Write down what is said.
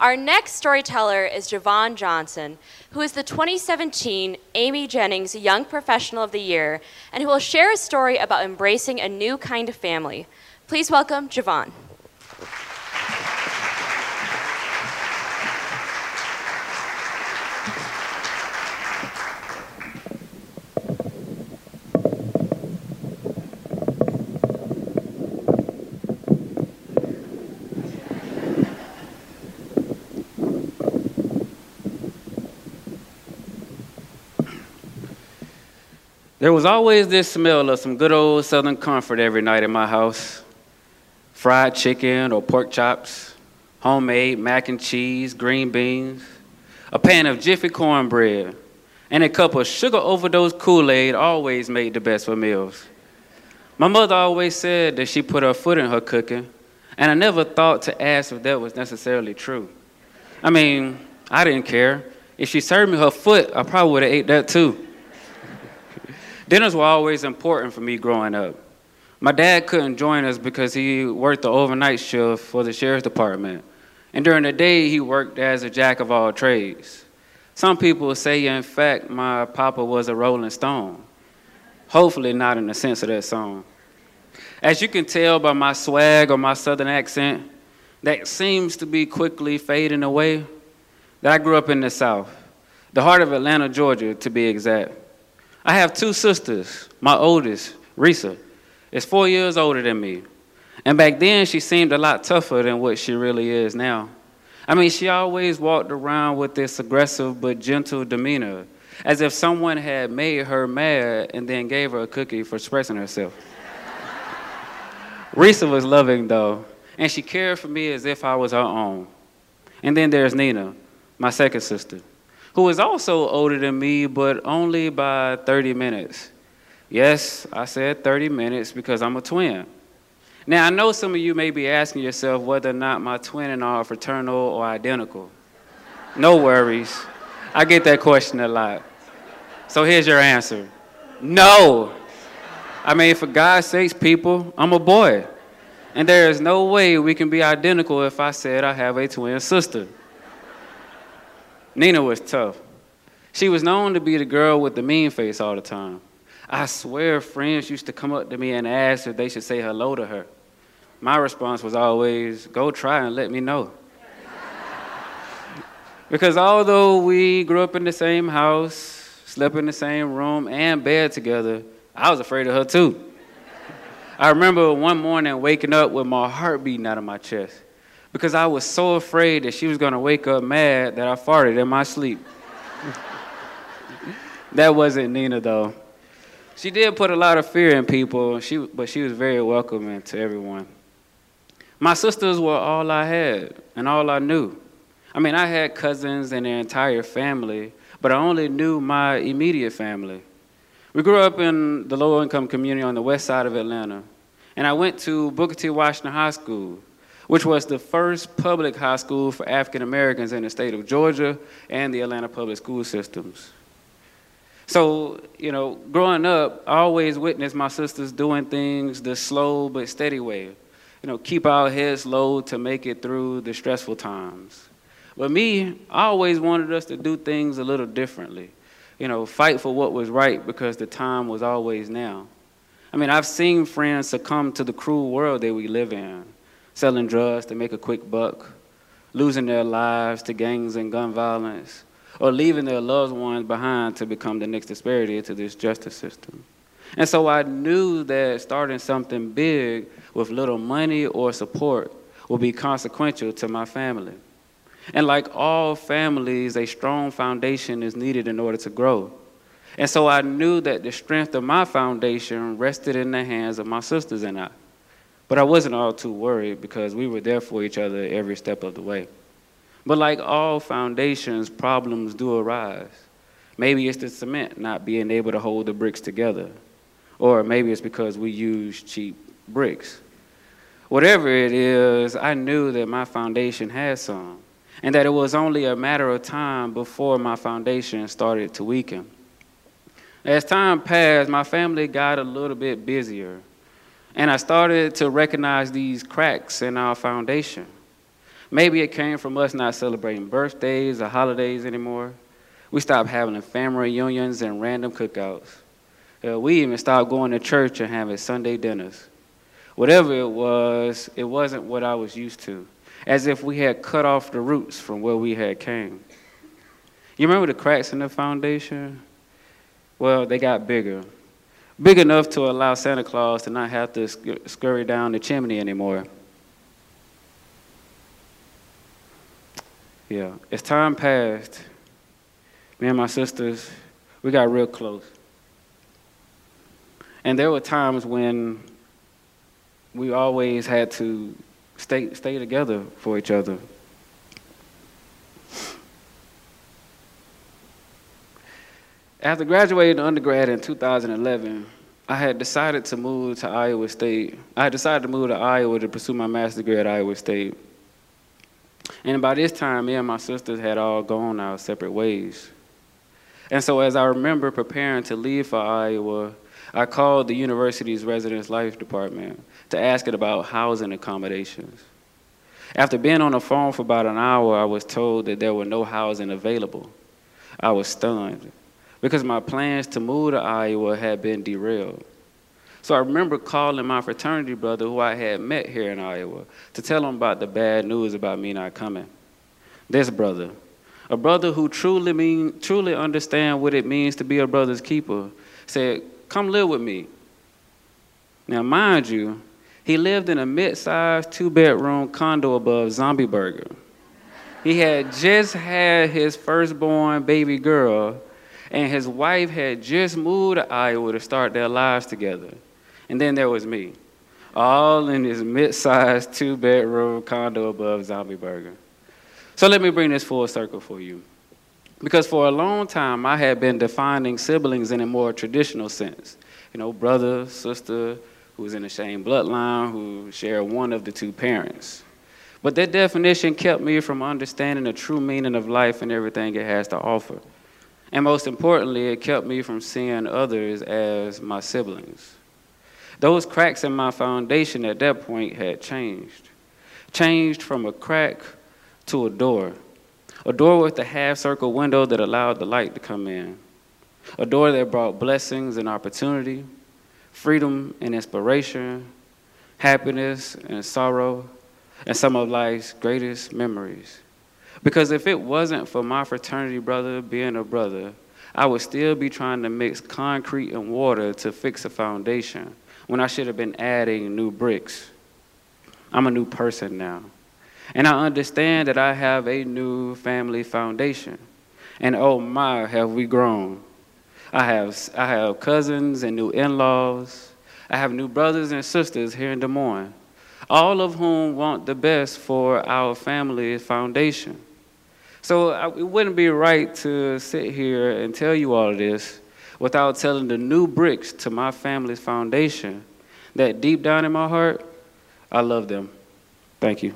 Our next storyteller is Javon Johnson, who is the 2017 Amy Jennings Young Professional of the Year, and who will share a story about embracing a new kind of family. Please welcome Javon. There was always this smell of some good old Southern comfort every night in my house fried chicken or pork chops, homemade mac and cheese, green beans, a pan of Jiffy cornbread, and a cup of sugar overdose Kool Aid always made the best for meals. My mother always said that she put her foot in her cooking, and I never thought to ask if that was necessarily true. I mean, I didn't care. If she served me her foot, I probably would have ate that too. Dinners were always important for me growing up. My dad couldn't join us because he worked the overnight shift for the sheriff's department. And during the day, he worked as a jack of all trades. Some people say, in fact, my papa was a rolling stone. Hopefully, not in the sense of that song. As you can tell by my swag or my southern accent, that seems to be quickly fading away, that I grew up in the South, the heart of Atlanta, Georgia, to be exact. I have two sisters. My oldest, Risa, is four years older than me. And back then, she seemed a lot tougher than what she really is now. I mean, she always walked around with this aggressive but gentle demeanor, as if someone had made her mad and then gave her a cookie for expressing herself. Risa was loving, though, and she cared for me as if I was her own. And then there's Nina, my second sister who is also older than me, but only by 30 minutes. Yes, I said 30 minutes because I'm a twin. Now, I know some of you may be asking yourself whether or not my twin and I are fraternal or identical. No worries. I get that question a lot. So here's your answer no. I mean, for God's sakes, people, I'm a boy. And there is no way we can be identical if I said I have a twin sister. Nina was tough. She was known to be the girl with the mean face all the time. I swear friends used to come up to me and ask if they should say hello to her. My response was always, go try and let me know. because although we grew up in the same house, slept in the same room and bed together, I was afraid of her too. I remember one morning waking up with my heart beating out of my chest because I was so afraid that she was going to wake up mad that I farted in my sleep. that wasn't Nina, though. She did put a lot of fear in people, she, but she was very welcoming to everyone. My sisters were all I had and all I knew. I mean, I had cousins and their entire family, but I only knew my immediate family. We grew up in the low income community on the west side of Atlanta, and I went to Booker T. Washington High School, which was the first public high school for African Americans in the state of Georgia and the Atlanta public school systems. So, you know, growing up, I always witnessed my sisters doing things the slow but steady way. You know, keep our heads low to make it through the stressful times. But me, I always wanted us to do things a little differently. You know, fight for what was right because the time was always now. I mean, I've seen friends succumb to the cruel world that we live in selling drugs to make a quick buck, losing their lives to gangs and gun violence, or leaving their loved ones behind to become the next disparity to this justice system. And so I knew that starting something big with little money or support would be consequential to my family. And like all families, a strong foundation is needed in order to grow. And so I knew that the strength of my foundation rested in the hands of my sisters and I. But I wasn't all too worried because we were there for each other every step of the way. But like all foundations, problems do arise. Maybe it's the cement not being able to hold the bricks together. Or maybe it's because we use cheap bricks. Whatever it is, I knew that my foundation had some, and that it was only a matter of time before my foundation started to weaken. As time passed, my family got a little bit busier and I started to recognize these cracks in our foundation. Maybe it came from us not celebrating birthdays or holidays anymore. We stopped having family reunions and random cookouts. Uh, we even stopped going to church and having Sunday dinners. Whatever it was, it wasn't what I was used to, as if we had cut off the roots from where we had came. You remember the cracks in the foundation? Well, they got bigger. Big enough to allow Santa Claus to not have to scurry down the chimney anymore. Yeah, as time passed, me and my sisters, we got real close. And there were times when we always had to stay, stay together for each other. After graduating undergrad in 2011, I had decided to move to Iowa State. I had decided to move to Iowa to pursue my master's degree at Iowa State. And by this time, me and my sisters had all gone our separate ways. And so, as I remember preparing to leave for Iowa, I called the university's residence life department to ask it about housing accommodations. After being on the phone for about an hour, I was told that there were no housing available. I was stunned because my plans to move to Iowa had been derailed. So I remember calling my fraternity brother, who I had met here in Iowa, to tell him about the bad news about me not coming. This brother, a brother who truly mean, truly understand what it means to be a brother's keeper, said, "Come live with me." Now, mind you, he lived in a mid-sized two-bedroom condo above Zombie Burger. He had just had his firstborn baby girl, and his wife had just moved to Iowa to start their lives together. And then there was me, all in this mid-sized two-bedroom condo above Zombie Burger. So let me bring this full circle for you. Because for a long time, I had been defining siblings in a more traditional sense. You know, brother, sister, who's in the same bloodline, who share one of the two parents. But that definition kept me from understanding the true meaning of life and everything it has to offer. And most importantly, it kept me from seeing others as my siblings. Those cracks in my foundation at that point had changed. Changed from a crack to a door. A door with a half circle window that allowed the light to come in. A door that brought blessings and opportunity, freedom and inspiration, happiness and sorrow, and some of life's greatest memories. Because if it wasn't for my fraternity brother being a brother, I would still be trying to mix concrete and water to fix a foundation when I should have been adding new bricks. I'm a new person now. And I understand that I have a new family foundation. And oh my, have we grown. I have, I have cousins and new in laws. I have new brothers and sisters here in Des Moines, all of whom want the best for our family foundation. So it wouldn't be right to sit here and tell you all of this without telling the new bricks to my family's foundation that deep down in my heart, I love them. Thank you.